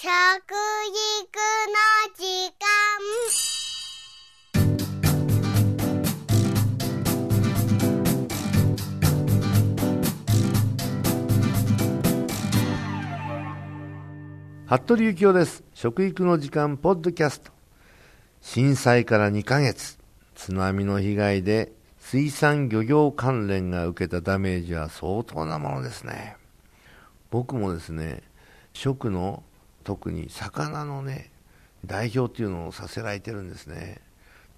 食育の時間。服部幸男です。食育の時間ポッドキャスト。震災から2ヶ月。津波の被害で水産漁業関連が受けたダメージは相当なものですね。僕もですね食の特に魚のね代表っていうのをさせられてるんですね。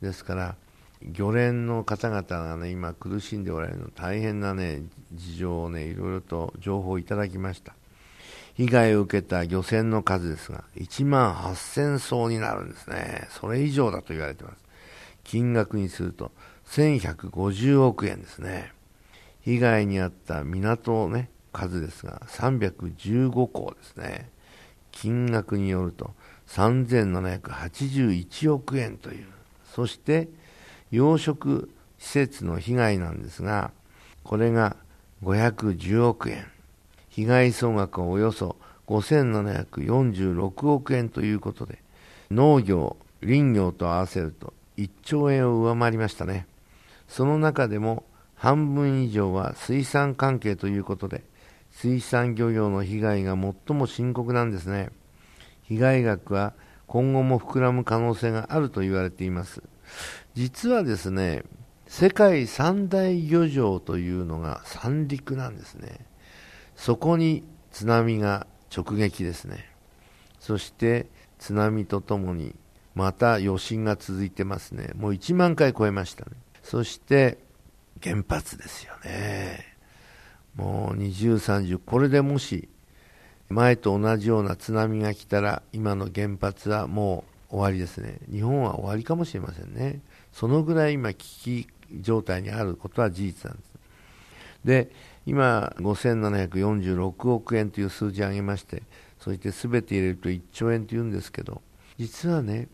ですから漁連の方々がね今苦しんでおられるの大変なね事情をねいろいろと情報をいただきました。被害を受けた漁船の数ですが1万8000艘になるんですね。それ以上だと言われてます。金額にすると1150億円ですね。被害に遭った港の、ね、数ですが315港ですね。金額によると3781億円という。そして養殖施設の被害なんですがこれが510億円。被害総額はおよそ5746億円ということで農業林業と合わせると1兆円を上回りましたね。その中でも半分以上は水産関係ということで水産漁業の被害が最も深刻なんですね。被害額は今後も膨らむ可能性があると言われています。実はですね世界三大漁場というのが三陸なんですね。そこに津波が直撃ですね。そして津波とともにまた余震が続いてますね。もう1万回超えましたね。そして原発ですよね。もう20、30これでもし前と同じような津波が来たら今の原発はもう終わりですね。日本は終わりかもしれませんね。そのぐらい今危機状態にあることは事実なんです。で今5746億円という数字を挙げましてそして全て入れると1兆円というんですけど実はね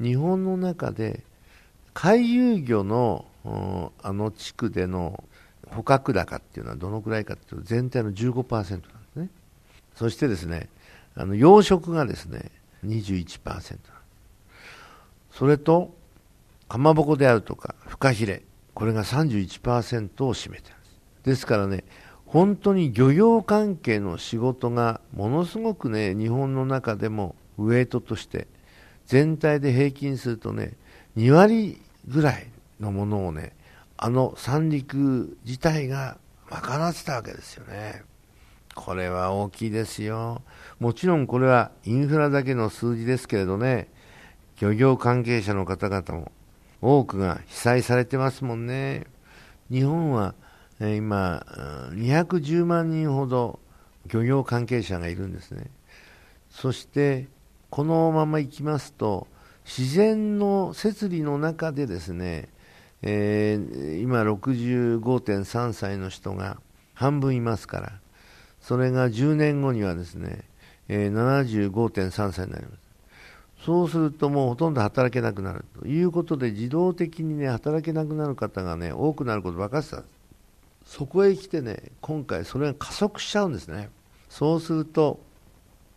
日本の中で回遊魚のあの地区での捕獲高っていうのはどのくらいかというと全体の15%なんですね。そしてですねあの養殖がですね21%それとかまぼこであるとかフカヒレこれが31%を占めてるんです。ですからね本当に漁業関係の仕事がものすごくね日本の中でもウエイトとして全体で平均するとね2割ぐらいのものをねあの三陸自体が賄ってたわけですよね。これは大きいですよ。もちろんこれはインフラだけの数字ですけれどね。漁業関係者の方々も多くが被災されてますもんね。日本は今210万人ほど漁業関係者がいるんですね。そしてこのままいきますと自然の設備の中でですね、えー、今65.3歳の人が半分いますからそれが10年後にはですね、えー、75.3歳になります。そうするともうほとんど働けなくなるということで自動的にね働けなくなる方がね多くなること分かってたんです。そこへ来てね今回それが加速しちゃうんですね。そうすると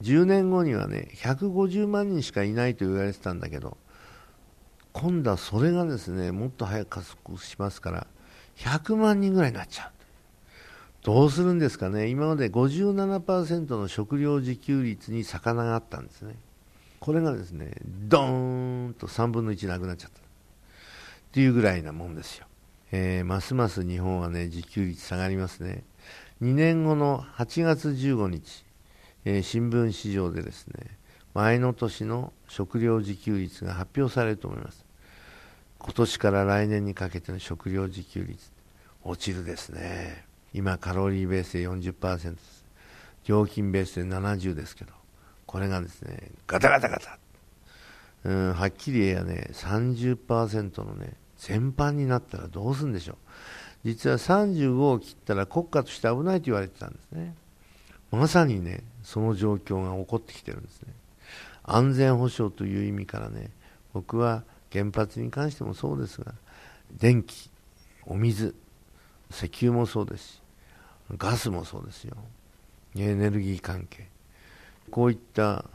10年後にはね150万人しかいないと言われてたんだけど今度はそれがですねもっと早く加速しますから100万人ぐらいになっちゃう。どうするんですかね。今まで57%の食料自給率に魚があったんですね。これがですねドーンと3分の1なくなっちゃった。っていうぐらいなもんですよ。えー、ますます日本はね自給率下がりますね。2年後の8月15日、えー、新聞市場でですね前の年の食料自給率が発表されると思います。今年から来年にかけての食料自給率落ちるですね。今カロリーベースで40%です。料金ベースで70ですけどこれがですねガタガタガタ。うんはっきり言えばね30%のね全般になったらどうするんでしょう。実は35を切ったら国家として危ないと言われてたんですね。まさにねその状況が起こってきてるんですね。安全保障という意味からね僕は原発に関してもそうですが電気お水石油もそうですしガスもそうですよ。エネルギー関係。こういった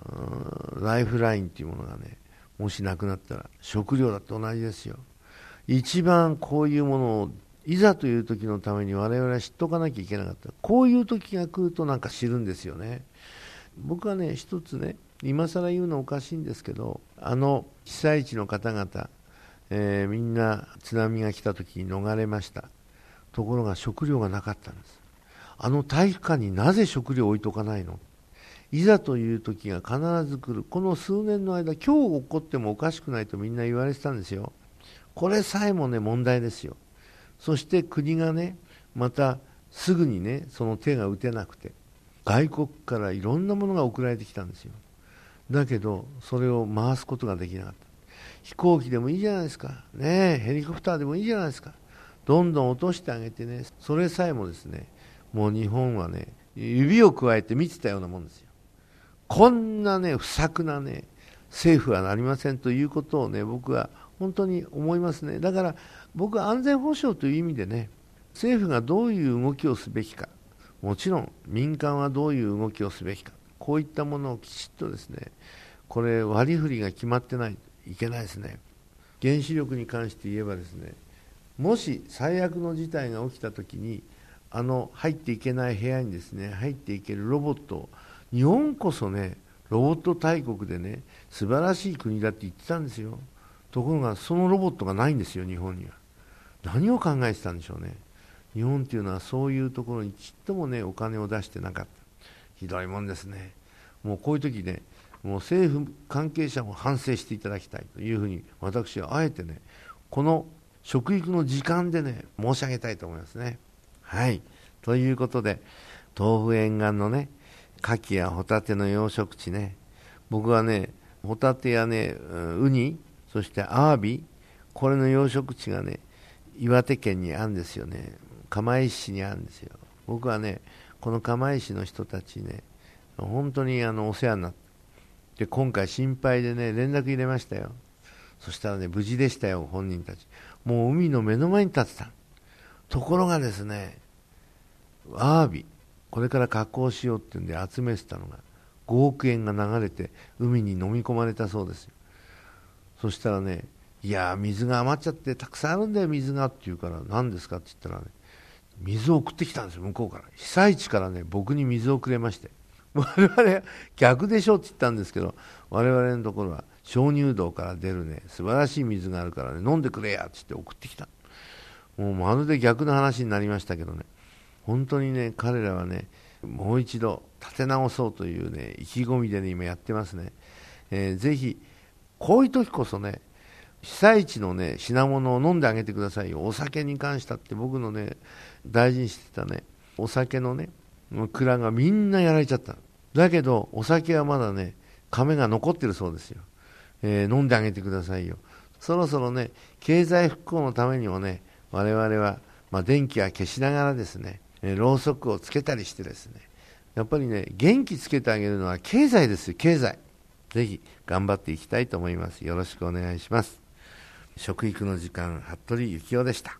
ライフラインというものがねもしなくなったら食料だって同じですよ。一番こういうものをいざという時のために我々は知っておかなきゃいけなかった。こういう時が来るとなんか知るんですよね。僕はね一つね今更言うのおかしいんですけどあの被災地の方々、えー、みんな津波が来た時に逃れました。ところが食料がなかったんです。あの体育館になぜ食料を置いとかないの？いざという時が必ず来る。この数年の間今日起こってもおかしくないとみんな言われてたんですよ。これさえもね問題ですよ。そして国がねまたすぐにねその手が打てなくて外国からいろんなものが送られてきたんですよ。だけどそれを回すことができなかった。飛行機でもいいじゃないですか。ねヘリコプターでもいいじゃないですか。どんどん落としてあげてねそれさえもですねもう日本はね指をくわえて見てたようなもんですよ。こんなね不作なね政府はなりませんということをね僕は本当に思いますね。だから僕は安全保障という意味でね政府がどういう動きをすべきか。もちろん民間はどういう動きをすべきか。こういったものをきちっとですねこれ割り振りが決まってないといけないですね。原子力に関して言えばですねもし最悪の事態が起きた時にあの入っていけない部屋にですね入っていけるロボット日本こそねロボット大国でね素晴らしい国だって言ってたんですよ。ところがそのロボットがないんですよ日本には。何を考えてたんでしょうね。日本っていうのはそういうところにちっともねお金を出してなかった。ひどいもんですね。もうこういう時ねもう政府関係者も反省していただきたいというふうに私はあえてねこの食育の時間でね申し上げたいと思いますね。はい。ということで東部沿岸のね牡蠣やホタテの養殖地ね僕はねホタテやねウニそしてアワビこれの養殖地がね岩手県にあるんですよね。釜石市にあるんですよ。僕はねこの釜石の人たちね本当にあのお世話になって今回心配でね連絡入れましたよ。そしたらね無事でしたよ本人たち。もう海の目の前に立ってたところがですねアワビこれから加工しようってんで集めてたのが5億円が流れて海に飲み込まれたそうですよ。そしたらねいや水が余っちゃってたくさんあるんだよ水がって言うから何ですかって言ったらね水を送ってきたんですよ向こうから。被災地からね僕に水をくれまして。我々逆でしょって言ったんですけど我々のところは鍾乳洞から出るね素晴らしい水があるからね飲んでくれやって言って送ってきた。もうまるで逆の話になりましたけどね。本当にね彼らはねもう一度立て直そうというね意気込みでね今やってますね、えー、ぜひこういう時こそね被災地のね品物を飲んであげてくださいよ。お酒に関したって僕のね大事にしてたね。お酒のね蔵がみんなやられちゃった。だけどお酒はまだね亀が残ってるそうですよ、えー、飲んであげてくださいよ。そろそろね経済復興のためにもね我々は、まあ、電気は消しながらですねえろうそくをつけたりしてですね。やっぱりね元気つけてあげるのは経済ですよ経済。ぜひ頑張っていきたいと思います。よろしくお願いします。食育の時間服部幸男でした。